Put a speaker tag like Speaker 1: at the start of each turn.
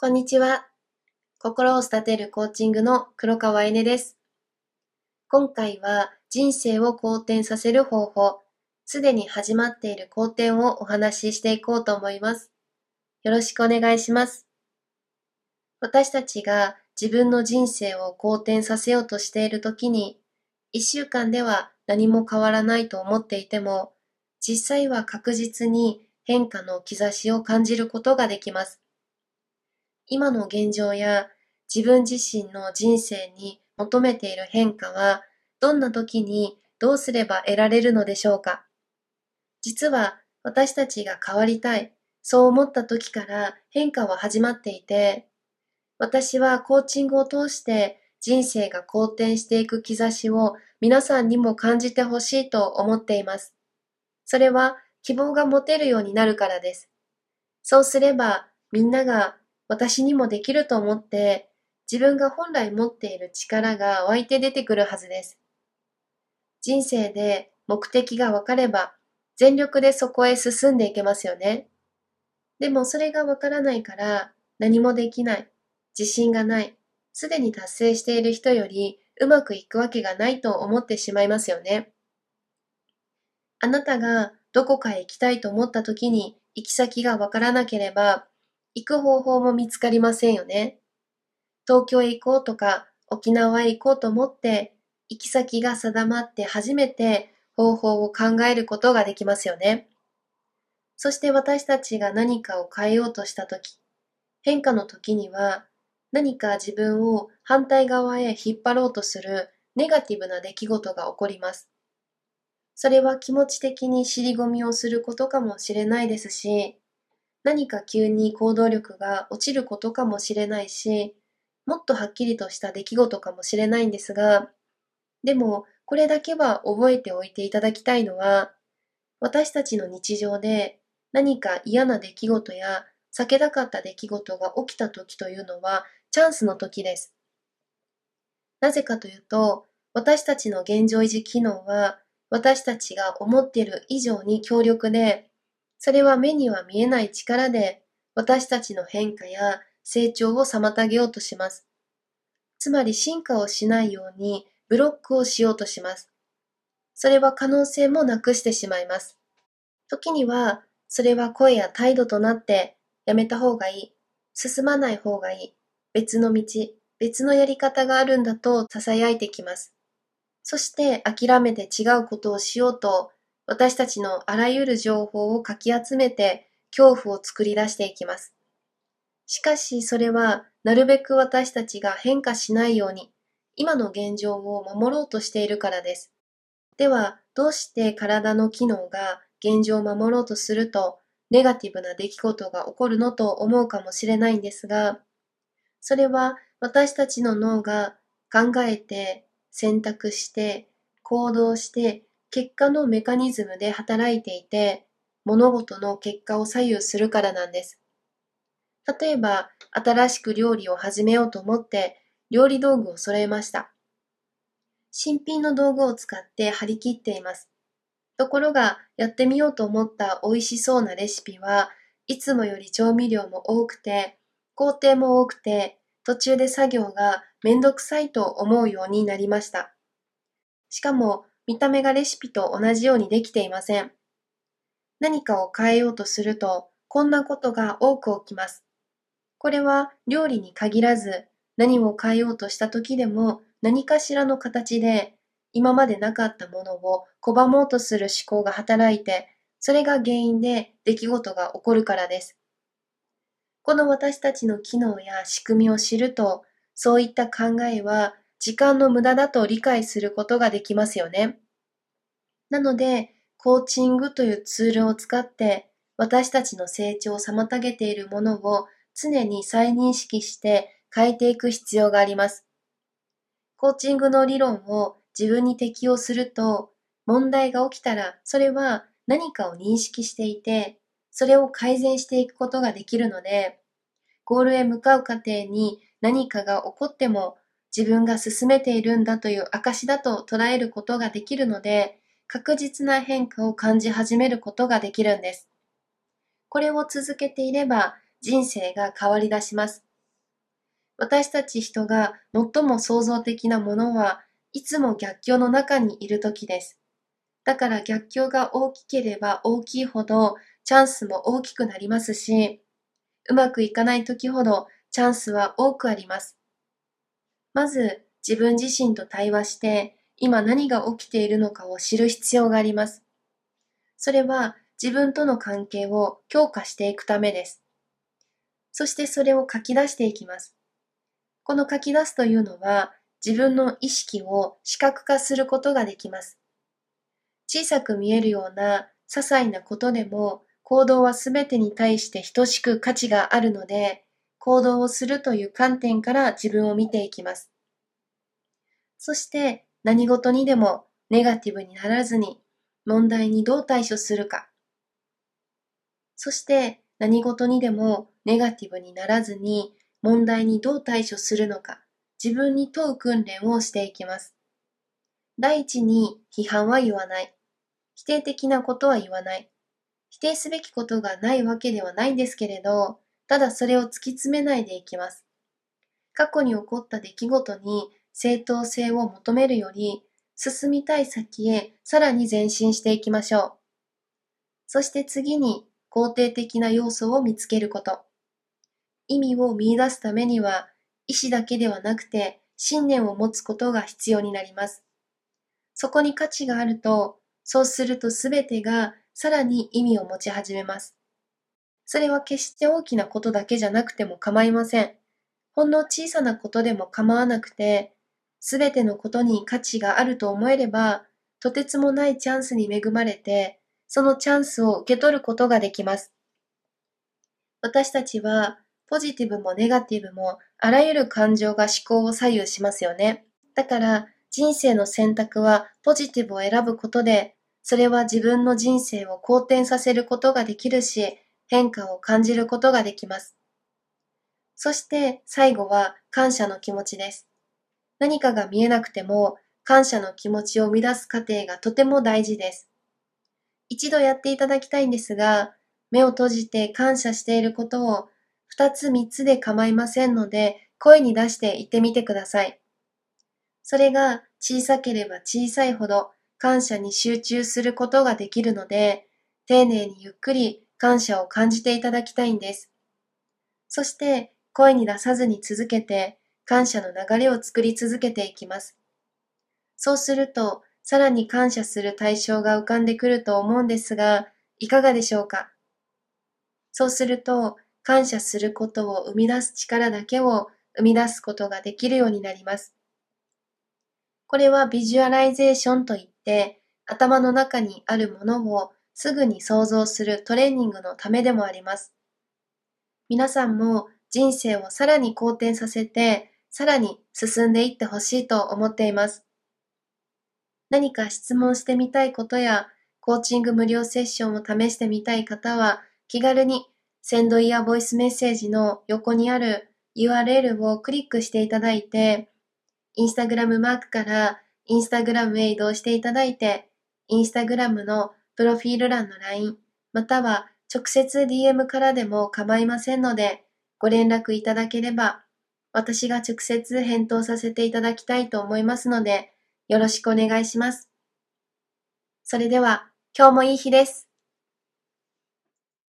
Speaker 1: こんにちは。心を育てるコーチングの黒川えねです。今回は人生を好転させる方法、すでに始まっている好転をお話ししていこうと思います。よろしくお願いします。私たちが自分の人生を好転させようとしているときに、一週間では何も変わらないと思っていても、実際は確実に変化の兆しを感じることができます。今の現状や自分自身の人生に求めている変化はどんな時にどうすれば得られるのでしょうか？実は私たちが変わりたい、そう思った時から変化は始まっていて、私はコーチングを通して人生が好転していく兆しを皆さんにも感じてほしいと思っています。それは希望が持てるようになるからです。そうすればみんなが私にもできると思って自分が本来持っている力が湧いて出てくるはずです。人生で目的が分かれば全力でそこへ進んでいけますよね。でもそれが分からないから何もできない、自信がない、すでに達成している人よりうまくいくわけがないと思ってしまいますよね。あなたがどこかへ行きたいと思った時に行き先が分からなければ行く方法も見つかりませんよね。東京へ行こうとか沖縄へ行こうと思って行き先が定まって初めて方法を考えることができますよね。そして私たちが何かを変えようとしたとき、変化の時には何か自分を反対側へ引っ張ろうとするネガティブな出来事が起こります。それは気持ち的に尻込みをすることかもしれないですし、何か急に行動力が落ちることかもしれないし、もっとはっきりとした出来事かもしれないんですが、でもこれだけは覚えておいていただきたいのは、私たちの日常で何か嫌な出来事や避けたかった出来事が起きた時というのはチャンスの時です。なぜかというと、私たちの現状維持機能は私たちが思っている以上に強力で、それは目には見えない力で私たちの変化や成長を妨げようとします。つまり進化をしないようにブロックをしようとします。それは可能性もなくしてしまいます。時には、それは声や態度となってやめた方がいい、進まない方がいい、別の道、別のやり方があるんだと囁いてきます。そして諦めて違うことをしようと私たちのあらゆる情報をかき集めて恐怖を作り出していきます。しかしそれはなるべく私たちが変化しないように今の現状を守ろうとしているからです。ではどうして体の機能が現状を守ろうとするとネガティブな出来事が起こるのと思うかもしれないんですが、それは私たちの脳が考えて選択して行動して結果のメカニズムで働いていて、物事の結果を左右するからなんです。例えば、新しく料理を始めようと思って、料理道具を揃えました。新品の道具を使って張り切っています。ところが、やってみようと思った美味しそうなレシピはいつもより調味料も多くて、工程も多くて、途中で作業がめんどくさいと思うようになりました。しかも、見た目がレシピと同じようにできていません。何かを変えようとすると、こんなことが多く起きます。これは料理に限らず、何を変えようとした時でも何かしらの形で今までなかったものを拒もうとする思考が働いて、それが原因で出来事が起こるからです。この私たちの機能や仕組みを知ると、そういった考えは時間の無駄だと理解することができますよね。なので、コーチングというツールを使って私たちの成長を妨げているものを常に再認識して変えていく必要があります。コーチングの理論を自分に適用すると問題が起きたらそれは何かを認識していてそれを改善していくことができるのでゴールへ向かう過程に何かが起こっても自分が進めているんだという証だと捉えることができるので、確実な変化を感じ始めることができるんです。これを続けていれば人生が変わり出します。私たち人が最も創造的なものはいつも逆境の中にいる時です。だから逆境が大きければ大きいほどチャンスも大きくなりますし、うまくいかない時ほどチャンスは多くあります。まず自分自身と対話して今何が起きているのかを知る必要があります。それは自分との関係を強化していくためです。そしてそれを書き出していきます。この書き出すというのは自分の意識を視覚化することができます。小さく見えるような些細なことでも行動はすべてに対して等しく価値があるので、行動をするという観点から自分を見ていきます。そして何事にでもネガティブにならずに問題にどう対処するか。そして何事にでもネガティブにならずに問題にどう対処するのか自分に問う訓練をしていきます。第一に批判は言わない。否定的なことは言わない。否定すべきことがないわけではないんですけれど、ただそれを突き詰めないでいきます。過去に起こった出来事に正当性を求めるより、進みたい先へさらに前進していきましょう。そして次に肯定的な要素を見つけること。意味を見出すためには、意志だけではなくて信念を持つことが必要になります。そこに価値があるとそうするとすべてがさらに意味を持ち始めます。それは決して大きなことだけじゃなくても構いません。ほんの小さなことでも構わなくて、すべてのことに価値があると思えれば、とてつもないチャンスに恵まれて、そのチャンスを受け取ることができます。私たちは、ポジティブもネガティブも、あらゆる感情が思考を左右しますよね。だから、人生の選択はポジティブを選ぶことでそれは自分の人生を好転させることができるし、変化を感じることができます。そして最後は感謝の気持ちです。何かが見えなくても感謝の気持ちを生み出す過程がとても大事です。一度やっていただきたいんですが、目を閉じて感謝していることを二つ三つで構いませんので声に出して言ってみてください。それが小さければ小さいほど感謝に集中することができるので、丁寧にゆっくり感謝を感じていただきたいんです。そして声に出さずに続けて感謝の流れを作り続けていきます。そうするとさらに感謝する対象が浮かんでくると思うんですが、いかがでしょうか？そうすると感謝することを生み出す力だけを生み出すことができるようになります。これはビジュアライゼーションといって、頭の中にあるものをすぐに想像するトレーニングのためでもあります。皆さんも人生をさらに好転させて、さらに進んでいってほしいと思っています。何か質問してみたいことや、コーチング無料セッションを試してみたい方は、気軽にセンドイヤーボイスメッセージの横にある URL をクリックしていただいて、インスタグラムマークからインスタグラムへ移動していただいて、インスタグラムのプロフィール欄の LINE、または直接 DM からでも構いませんので、ご連絡いただければ、私が直接返答させていただきたいと思いますので、よろしくお願いします。それでは、今日もいい日です。